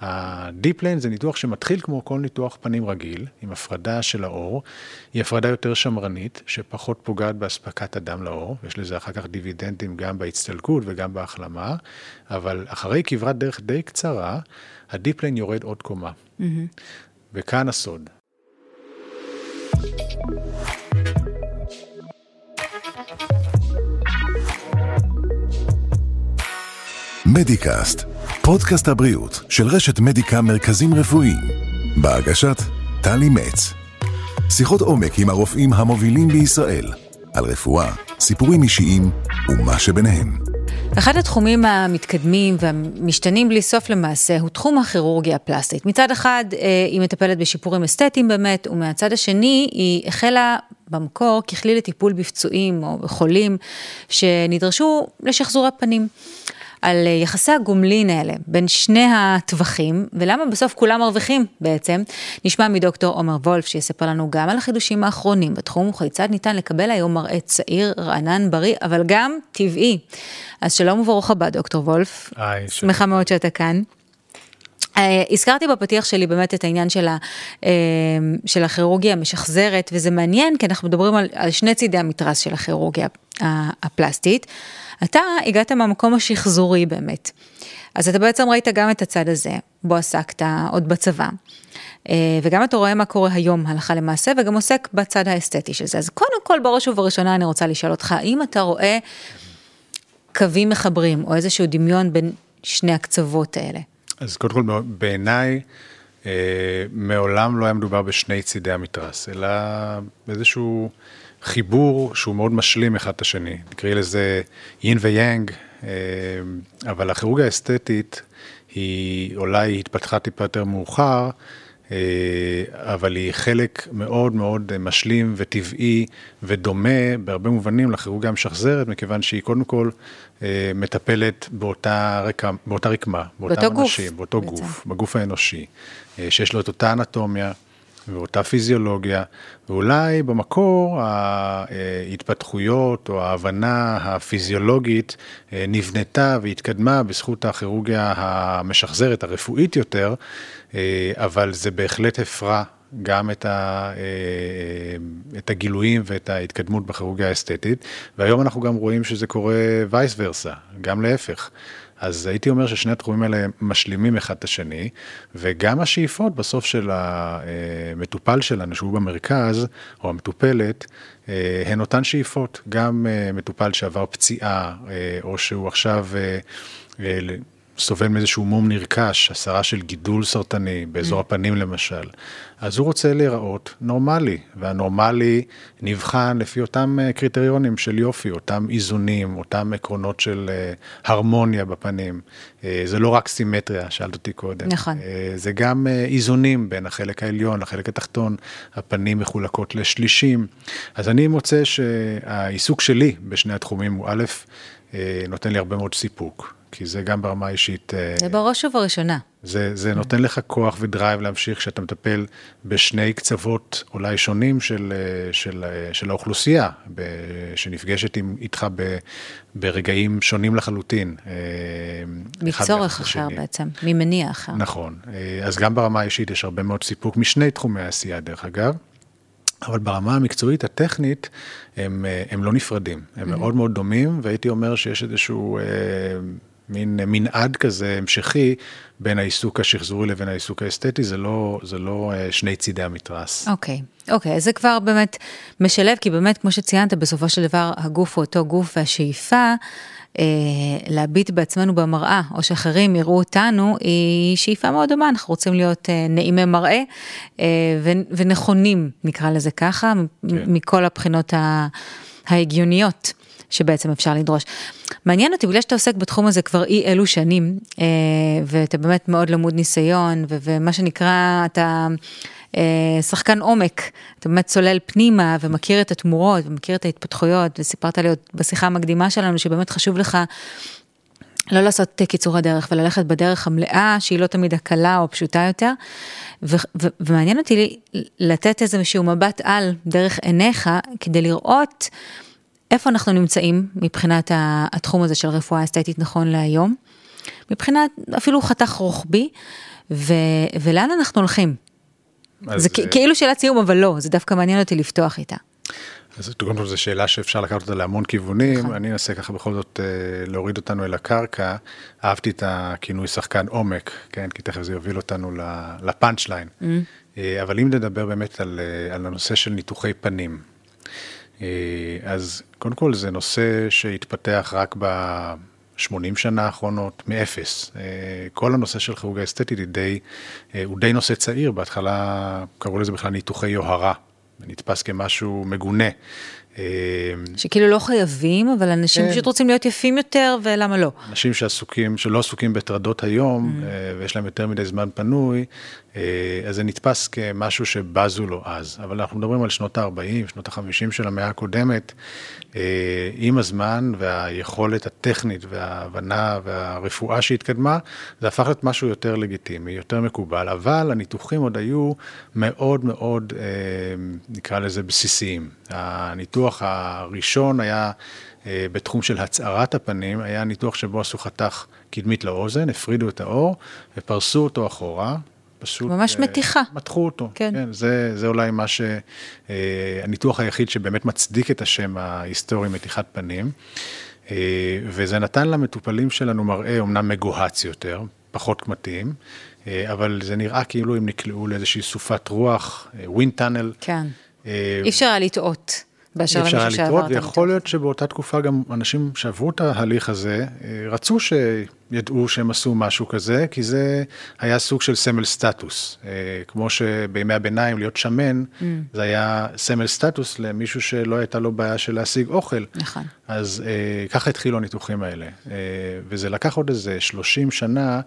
ה-Deep Lane זה ניתוח שמתחיל כמו כל ניתוח פנים רגיל, עם הפרדה של האור. היא הפרדה יותר שמרנית, שפחות פוגעת באספקת הדם לאור, ויש לזה אחר כך דיבידנדים גם בהצטלקות וגם בהחלמה, אבל אחרי כברת דרך די קצרה, ה-Deep Lane יורד עוד קומה. Mm-hmm. וכאן הסוד. מדיקאסט, פודקאסט הבריאות של רשת מדיקה מרכזים רפואיים, בהגשת טלי מצ. שיחות עומק עם הרופאים המובילים בישראל, על רפואה, סיפורים אישיים ומה שביניהם. אחד התחומים המתקדמים והמשתנים בלי סוף למעשה הוא תחום הכירורגיה הפלסטית. מצד אחד אה, היא מטפלת בשיפורים אסתטיים באמת, ומהצד השני היא החלה במקור ככלי לטיפול בפצועים או בחולים שנדרשו לשחזור הפנים. על אה, יחסי הגומלין האלה בין שני הטווחים, ולמה בסוף כולם מרוויחים בעצם, נשמע מדוקטור עומר וולף שיספר לנו גם על החידושים האחרונים בתחום וכיצד ניתן לקבל היום מראה צעיר, רענן, בריא, אבל גם טבעי. אז שלום וברוך הבא, דוקטור וולף. היי, שמחה מאוד שאתה כאן. Uh, הזכרתי בפתיח שלי באמת את העניין של, ה, uh, של הכירורגיה המשחזרת, וזה מעניין כי אנחנו מדברים על, על שני צידי המתרס של הכירורגיה הפלסטית. אתה הגעת מהמקום השחזורי באמת. אז אתה בעצם ראית גם את הצד הזה, בו עסקת עוד בצבא. אה, וגם אתה רואה מה קורה היום הלכה למעשה, וגם עוסק בצד האסתטי של זה. אז קודם כל, בראש ובראשונה אני רוצה לשאול אותך, האם אתה רואה קווים מחברים, או איזשהו דמיון בין שני הקצוות האלה? אז קודם כל, בעיניי, אה, מעולם לא היה מדובר בשני צידי המתרס, אלא איזשהו חיבור שהוא מאוד משלים אחד את השני. נקראי לזה יין ויאנג, אה, אבל הכירורגיה האסתטית היא אולי התפתחה טיפה יותר מאוחר, אה, אבל היא חלק מאוד מאוד משלים וטבעי ודומה בהרבה מובנים לכירורגיה המשחזרת, מכיוון שהיא קודם כל אה, מטפלת באותה, רקע, באותה רקמה, באותם באותו אנשים, גוף, באותו בעצם. גוף, בגוף האנושי, שיש לו את אותה אנטומיה. ואותה פיזיולוגיה, ואולי במקור ההתפתחויות או ההבנה הפיזיולוגית אה, נבנתה והתקדמה בזכות הכירורגיה המשחזרת, הרפואית יותר, אה, אבל זה בהחלט הפרה גם את, ה, אה, את הגילויים ואת ההתקדמות בכירורגיה האסתטית, והיום אנחנו גם רואים שזה קורה וייס ורסה, גם להפך. אז הייתי אומר ששני התחומים האלה משלימים אחד את השני, וגם השאיפות בסוף של המטופל שלנו, שהוא במרכז, או המטופלת, אה, הן אותן שאיפות. גם אה, מטופל שעבר פציעה, אה, או שהוא עכשיו... סובל מאיזשהו מום נרכש, הסרה של גידול סרטני באזור mm. הפנים למשל, אז הוא רוצה להיראות נורמלי, והנורמלי נבחן לפי אותם אה, קריטריונים של יופי, אותם איזונים, אותם עקרונות של אה, הרמוניה בפנים. אה, זה לא רק סימטריה, שאלת אותי קודם. נכון. זה גם איזונים בין החלק העליון לחלק התחתון, הפנים מחולקות לשלישים. אז אני מוצא שהעיסוק שלי בשני התחומים הוא א', נותן לי הרבה מאוד סיפוק. כי זה גם ברמה האישית. אה, זה בראש ובראשונה. זה, זה נותן לך כוח ודרייב להמשיך כשאתה מטפל בשני קצוות אולי שונים של, אה, של, אה, של האוכלוסייה, ב, שנפגשת עם, איתך ב, ברגעים שונים לחלוטין. מצורך אחר השני. בעצם, ממניע אחר. נכון, אז גם ברמה האישית יש הרבה מאוד סיפוק משני תחומי העשייה דרך אגב. אבל ברמה המקצועית, הטכנית, הם, הם לא נפרדים, הם mm-hmm. מאוד מאוד דומים, והייתי אומר שיש איזשהו מין מנעד כזה המשכי בין העיסוק השחזורי לבין העיסוק האסתטי, זה לא, זה לא אה, שני צידי המתרס. אוקיי, okay. אוקיי, okay, אז זה כבר באמת משלב, כי באמת, כמו שציינת, בסופו של דבר הגוף הוא אותו גוף והשאיפה. אה, להביט בעצמנו במראה, או שאחרים יראו אותנו, היא שאיפה מאוד דומה, אנחנו רוצים להיות אה, נעימי מראה אה, ונכונים, נקרא לזה ככה, כן. מכל הבחינות ההגיוניות. שבעצם אפשר לדרוש. מעניין אותי, בגלל שאתה עוסק בתחום הזה כבר אי אלו שנים, אה, ואתה באמת מאוד למוד ניסיון, ומה שנקרא, אתה... אה, שחקן עומק, אתה באמת צולל פנימה ומכיר את התמורות ומכיר את ההתפתחויות, וסיפרת לי עוד בשיחה המקדימה שלנו שבאמת חשוב לך לא לעשות קיצור הדרך וללכת בדרך המלאה, שהיא לא תמיד הקלה או פשוטה יותר. ו- ו- ומעניין אותי לתת איזשהו מבט על דרך עיניך, כדי לראות איפה אנחנו נמצאים מבחינת התחום הזה של רפואה אסתטית נכון להיום, מבחינת אפילו חתך רוחבי, ו, ולאן אנחנו הולכים? זה אה, כאילו שאלת סיום, אבל לא, זה דווקא מעניין אותי לפתוח איתה. אז קודם כל זו שאלה שאפשר לקחת אותה להמון כיוונים, נכון. אני אנסה ככה בכל זאת אה, להוריד אותנו אל הקרקע. אהבתי את הכינוי שחקן עומק, כן, כי תכף זה יוביל אותנו לפאנצ' ליין. Mm. אה, אבל אם נדבר באמת על, על הנושא של ניתוחי פנים, אז קודם כל זה נושא שהתפתח רק ב-80 שנה האחרונות, מאפס. כל הנושא של כירורגיה אסתטית די, הוא די נושא צעיר, בהתחלה קראו לזה בכלל ניתוחי יוהרה. נתפס כמשהו מגונה. שכאילו לא חייבים, אבל אנשים כן. פשוט רוצים להיות יפים יותר, ולמה לא? אנשים שעסוקים, שלא עסוקים בטרדות היום, mm. ויש להם יותר מדי זמן פנוי, אז זה נתפס כמשהו שבזו לו אז. אבל אנחנו מדברים על שנות ה-40, שנות ה-50 של המאה הקודמת, עם הזמן והיכולת הטכנית וההבנה והרפואה שהתקדמה, זה הפך להיות משהו יותר לגיטימי, יותר מקובל, אבל הניתוחים עוד היו מאוד מאוד, נקרא לזה, בסיסיים. הניתוח הראשון היה בתחום של הצערת הפנים, היה ניתוח שבו עשו חתך קדמית לאוזן, הפרידו את האור ופרסו אותו אחורה. פשוט... ממש מתיחה. מתחו אותו. כן. כן זה, זה אולי מה ש... הניתוח היחיד שבאמת מצדיק את השם ההיסטורי מתיחת פנים. וזה נתן למטופלים שלנו מראה אומנם מגוהץ יותר, פחות קמטים, אבל זה נראה כאילו הם נקלעו לאיזושהי סופת רוח, wind tunnel. כן. אי אפשר היה לטעות. באשר למישהו שעבר את הניתוח. ויכול להיות שבאותה תקופה גם אנשים שעברו את ההליך הזה, רצו שידעו שהם עשו משהו כזה, כי זה היה סוג של סמל סטטוס. כמו שבימי הביניים להיות שמן, mm. זה היה סמל סטטוס למישהו שלא הייתה לו בעיה של להשיג אוכל. נכון. אז ככה התחילו הניתוחים האלה. וזה לקח עוד איזה 30 שנה,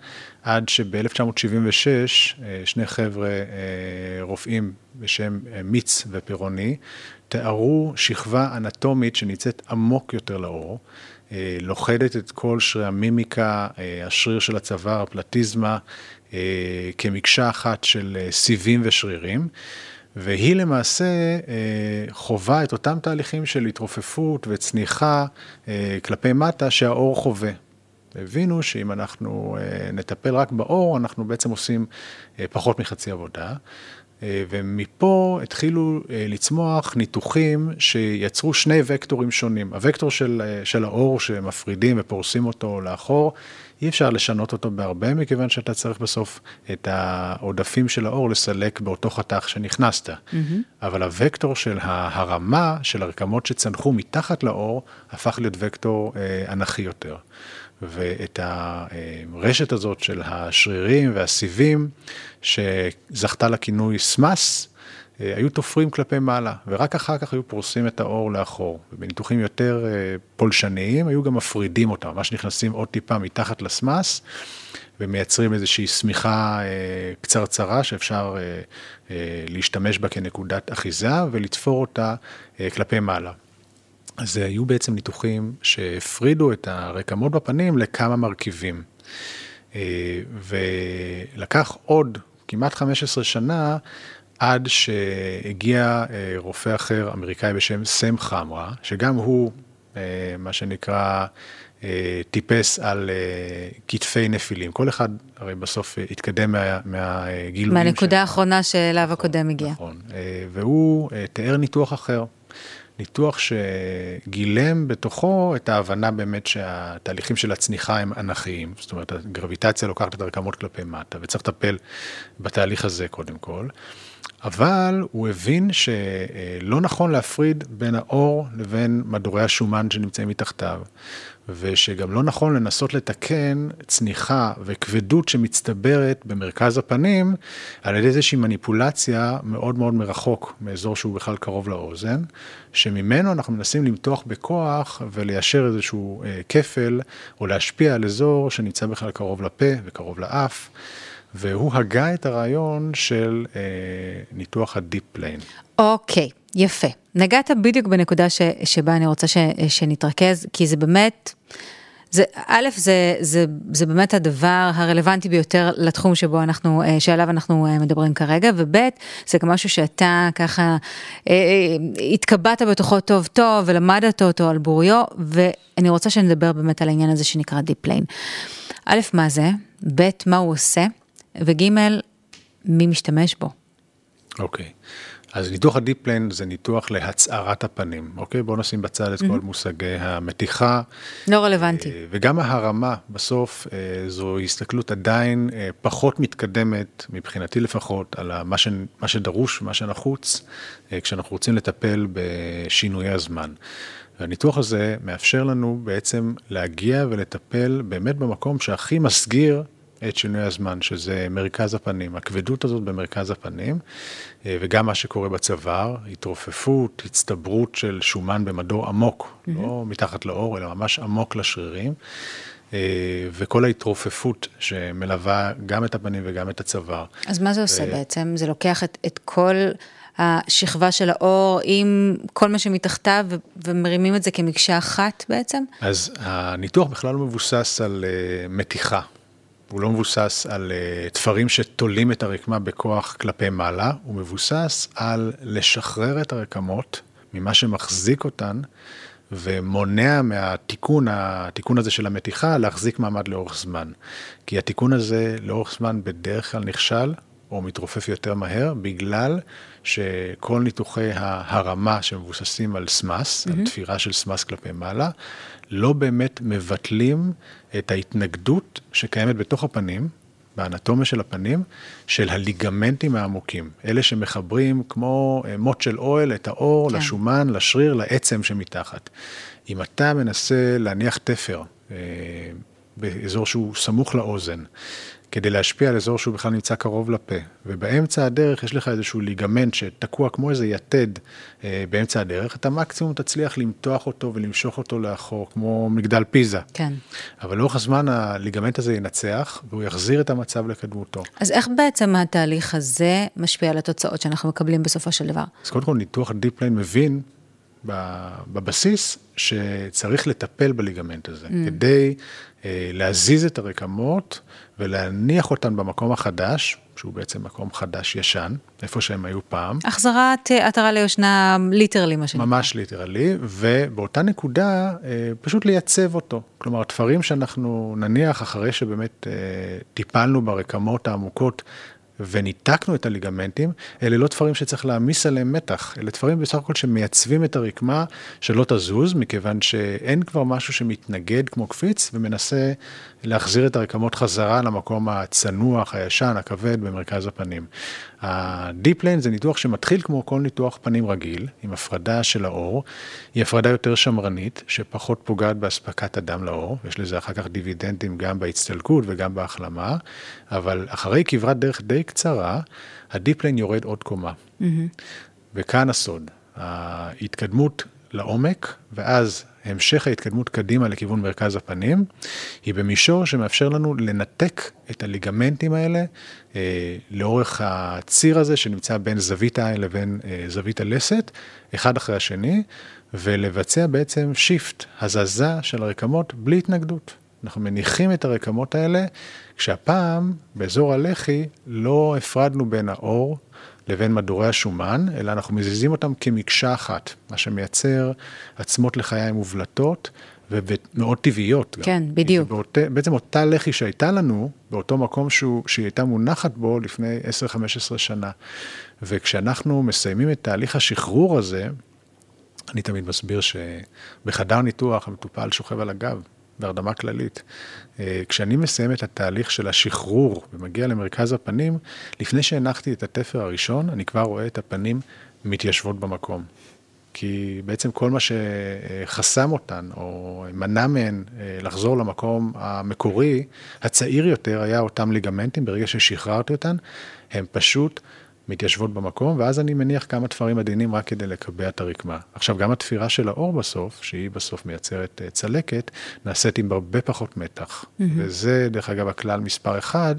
עד שב-1976, שני חבר'ה רופאים בשם מיץ ופירוני, תיארו שכבה אנטומית שנמצאת עמוק יותר לאור, לוכדת את כל שרירי המימיקה, השריר של הצוואר, הפלטיזמה, כמקשה אחת של סיבים ושרירים, והיא למעשה חווה את אותם תהליכים של התרופפות וצניחה כלפי מטה שהאור חווה. הבינו שאם אנחנו נטפל רק באור, אנחנו בעצם עושים פחות מחצי עבודה. ומפה התחילו לצמוח ניתוחים שיצרו שני וקטורים שונים. הוקטור של, של האור שמפרידים ופורסים אותו לאחור, אי אפשר לשנות אותו בהרבה, מכיוון שאתה צריך בסוף את העודפים של האור לסלק באותו חתך שנכנסת. Mm-hmm. אבל הוקטור של ההרמה של הרקמות שצנחו מתחת לאור, הפך להיות וקטור אנכי יותר. ואת הרשת הזאת של השרירים והסיבים, שזכתה לכינוי סמאס, היו תופרים כלפי מעלה, ורק אחר כך היו פורסים את האור לאחור. ובניתוחים יותר פולשניים היו גם מפרידים אותם, ממש נכנסים עוד טיפה מתחת לסמאס, ומייצרים איזושהי שמיכה קצרצרה שאפשר להשתמש בה כנקודת אחיזה ולתפור אותה כלפי מעלה. אז היו בעצם ניתוחים שהפרידו את הרקמות בפנים לכמה מרכיבים. ולקח עוד כמעט 15 שנה עד שהגיע רופא אחר, אמריקאי בשם סם חמרה, שגם הוא, מה שנקרא, טיפס על כתפי נפילים. כל אחד הרי בסוף התקדם מה, מהגילויים. מהנקודה האחרונה שאליו הקודם הגיע. נכון, והוא תיאר ניתוח אחר. ניתוח שגילם בתוכו את ההבנה באמת שהתהליכים של הצניחה הם אנכיים, זאת אומרת הגרביטציה לוקחת את הרקמות כלפי מטה וצריך לטפל בתהליך הזה קודם כל, אבל הוא הבין שלא נכון להפריד בין האור לבין מדורי השומן שנמצאים מתחתיו. ושגם לא נכון לנסות לתקן צניחה וכבדות שמצטברת במרכז הפנים על ידי איזושהי מניפולציה מאוד מאוד מרחוק, מאזור שהוא בכלל קרוב לאוזן, שממנו אנחנו מנסים למתוח בכוח וליישר איזשהו אה, כפל או להשפיע על אזור שנמצא בכלל קרוב לפה וקרוב לאף. והוא הגה את הרעיון של אה, ניתוח ה deep plane. אוקיי, יפה. נגעת בדיוק בנקודה ש, שבה אני רוצה ש, שנתרכז, כי זה באמת, זה, א', זה, זה, זה באמת הדבר הרלוונטי ביותר לתחום שבו אנחנו, אה, שעליו אנחנו אה, מדברים כרגע, וב', זה גם משהו שאתה ככה אה, התקבעת בתוכו טוב טוב ולמדת אותו על בוריו, ואני רוצה שנדבר באמת על העניין הזה שנקרא Deep Plane. א', מה זה? ב', מה הוא עושה? וג', מי משתמש בו. אוקיי. אז ניתוח הדיפלן זה ניתוח להצערת הפנים, אוקיי? בואו נשים בצד את כל מושגי המתיחה. לא רלוונטי. אה, וגם ההרמה, בסוף אה, זו הסתכלות עדיין אה, פחות מתקדמת, מבחינתי לפחות, על מה, ש, מה שדרוש, מה שנחוץ, כשאנחנו רוצים לטפל בשינויי הזמן. והניתוח הזה מאפשר לנו בעצם להגיע ולטפל באמת במקום שהכי מסגיר את שינוי הזמן, שזה מרכז הפנים, הכבדות הזאת במרכז הפנים, אה, וגם מה שקורה בצוואר, התרופפות, הצטברות של שומן במדור עמוק, mm-hmm. לא מתחת לאור, אלא ממש עמוק לשרירים, אה, וכל ההתרופפות שמלווה גם את הפנים וגם את הצוואר. אז מה זה עושה ו... בעצם? זה לוקח את, את כל... השכבה של האור עם כל מה שמתחתיו ומרימים את זה כמקשה אחת בעצם? אז הניתוח בכלל לא מבוסס על מתיחה. הוא לא מבוסס על uh, תפרים שתולים את הרקמה בכוח כלפי מעלה, הוא מבוסס על לשחרר את הרקמות ממה שמחזיק אותן ומונע מהתיקון, התיקון הזה של המתיחה, להחזיק מעמד לאורך זמן. כי התיקון הזה לאורך זמן בדרך כלל נכשל, או מתרופף יותר מהר, בגלל שכל ניתוחי ההרמה שמבוססים על סמאס, mm-hmm. על תפירה של סמאס כלפי מעלה, לא באמת מבטלים את ההתנגדות שקיימת בתוך הפנים, באנטומיה של הפנים, של הליגמנטים העמוקים. אלה שמחברים כמו אה, מוט של אוהל את האור כן. לשומן, לשריר, לעצם שמתחת. אם אתה מנסה להניח תפר אה, באזור שהוא סמוך לאוזן, כדי להשפיע על אזור שהוא בכלל נמצא קרוב לפה. ובאמצע הדרך יש לך איזשהו ליגמנט שתקוע כמו איזה יתד אה, באמצע הדרך, אתה מקסימום תצליח למתוח אותו ולמשוך אותו לאחור, כמו מגדל פיזה. כן. אבל לאורך הזמן ה ligament הזה ינצח, והוא יחזיר את המצב לקדמותו. אז איך בעצם התהליך הזה משפיע על התוצאות שאנחנו מקבלים בסופו של דבר? אז קודם כל ניתוח ה deep plane מבין בבסיס שצריך לטפל ב ligament הזה, mm. כדי אה, להזיז את הרקמות ולהניח אותן במקום החדש, שהוא בעצם מקום חדש-ישן, איפה שהם היו פעם. החזרת אה, עטרה ליושנה literally, מה שנקרא. ממש literally, ובאותה נקודה אה, פשוט לייצב אותו. כלומר, תפרים שאנחנו נניח אחרי שבאמת טיפלנו ברקמות העמוקות וניתקנו את הליגמנטים, אלה לא תפרים שצריך להעמיס עליהם מתח, אלה תפרים בסך הכל שמייצבים את הרקמה שלא תזוז, מכיוון שאין כבר משהו שמתנגד כמו קפיץ ומנסה להחזיר את הרקמות חזרה למקום הצנוח, הישן, הכבד, במרכז הפנים. ה deep plane זה ניתוח שמתחיל כמו כל ניתוח פנים רגיל, עם הפרדה של העור. היא הפרדה יותר שמרנית, שפחות פוגעת באספקת הדם לעור, יש לזה אחר כך דיבידנדים גם בהצטלקות וגם בהחלמה, אבל אחרי כברת דרך די קצרה, ה deep plane יורד עוד קומה. Mm-hmm. וכאן הסוד, ההתקדמות לעומק, ואז המשך ההתקדמות קדימה לכיוון מרכז הפנים, היא במישור שמאפשר לנו לנתק את הליגמנטים האלה אה, לאורך הציר הזה שנמצא בין זווית העין לבין אה, זווית הלסת, אחד אחרי השני, ולבצע בעצם שיפט, הזזה של הרקמות בלי התנגדות. אנחנו מניחים את הרקמות האלה, כשהפעם באזור הלחי לא הפרדנו בין האור לבין מדורי השומן, אלא אנחנו מזיזים אותם כמקשה אחת, מה שמייצר עצמות לחיים מובלטות ומאוד טבעיות. כן, גם. בדיוק. באות, בעצם אותה לחי שהייתה לנו, באותו מקום שהוא, שהיא הייתה מונחת בו לפני 10-15 שנה. וכשאנחנו מסיימים את תהליך השחרור הזה, אני תמיד מסביר שבחדר ניתוח המטופל שוכב על הגב, בהרדמה כללית. אה, כשאני מסיים את התהליך של השחרור ומגיע למרכז הפנים, לפני שהנחתי את התפר הראשון, אני כבר רואה את הפנים מתיישבות במקום. כי בעצם כל מה שחסם אותן, או מנע מהן אה, לחזור למקום המקורי, הצעיר יותר, היה אותם ליגמנטים, ברגע ששחררתי אותן, הם פשוט מתיישבות במקום, ואז אני מניח כמה תפרים עדינים רק כדי לקבע את הרקמה. עכשיו, גם התפירה של האור בסוף, שהיא בסוף מייצרת uh, צלקת, נעשית עם הרבה פחות מתח. Mm-hmm. וזה, דרך אגב, הכלל מספר אחד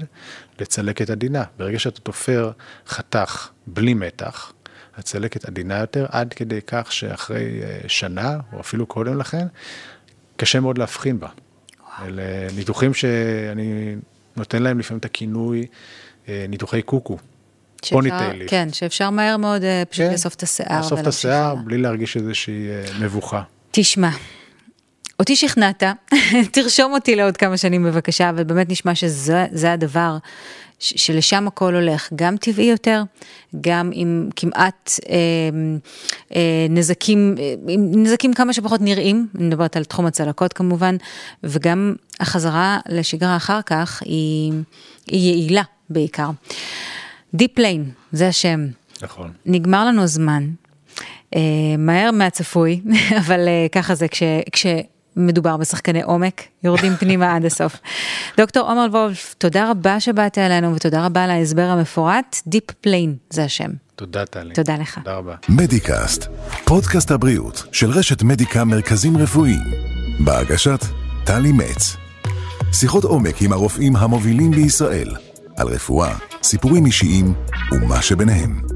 לצלקת עדינה. ברגע שאתה תופר חתך בלי מתח, הצלקת עדינה יותר, עד כדי כך שאחרי uh, שנה, או אפילו קודם לכן, קשה מאוד להבחין בה. וואו. אלה ניתוחים שאני נותן להם לפעמים את הכינוי uh, ניתוחי קוקו. פוניטייליסט. כן, שאפשר מהר מאוד אה, פשוט כן, לאסוף את השיער. לאסוף את השיער בלי להרגיש איזושהי אה, מבוכה. תשמע, אותי שכנעת, תרשום אותי לעוד כמה שנים בבקשה, ובאמת נשמע שזה הדבר שלשם הכל הולך, גם טבעי יותר, גם עם כמעט אה, אה, נזקים, אה, עם נזקים כמה שפחות נראים, אני מדברת על תחום הצלקות כמובן, וגם החזרה לשגרה אחר כך היא, היא יעילה בעיקר. Deep Lane, זה השם. נכון. נגמר לנו הזמן, אה, מהר מהצפוי, אבל אה, ככה זה כש... כש מדובר בשחקני עומק, יורדים פנימה עד הסוף. דוקטור עומר וולף, תודה רבה שבאת אלינו ותודה רבה על ההסבר המפורט, Deep Plane זה השם. תודה טלי. תודה לך. תודה רבה. מדיקאסט, פודקאסט הבריאות של רשת מדיקה מרכזים רפואיים, בהגשת טלי מצ. שיחות עומק עם הרופאים המובילים בישראל, על רפואה, סיפורים אישיים ומה שביניהם.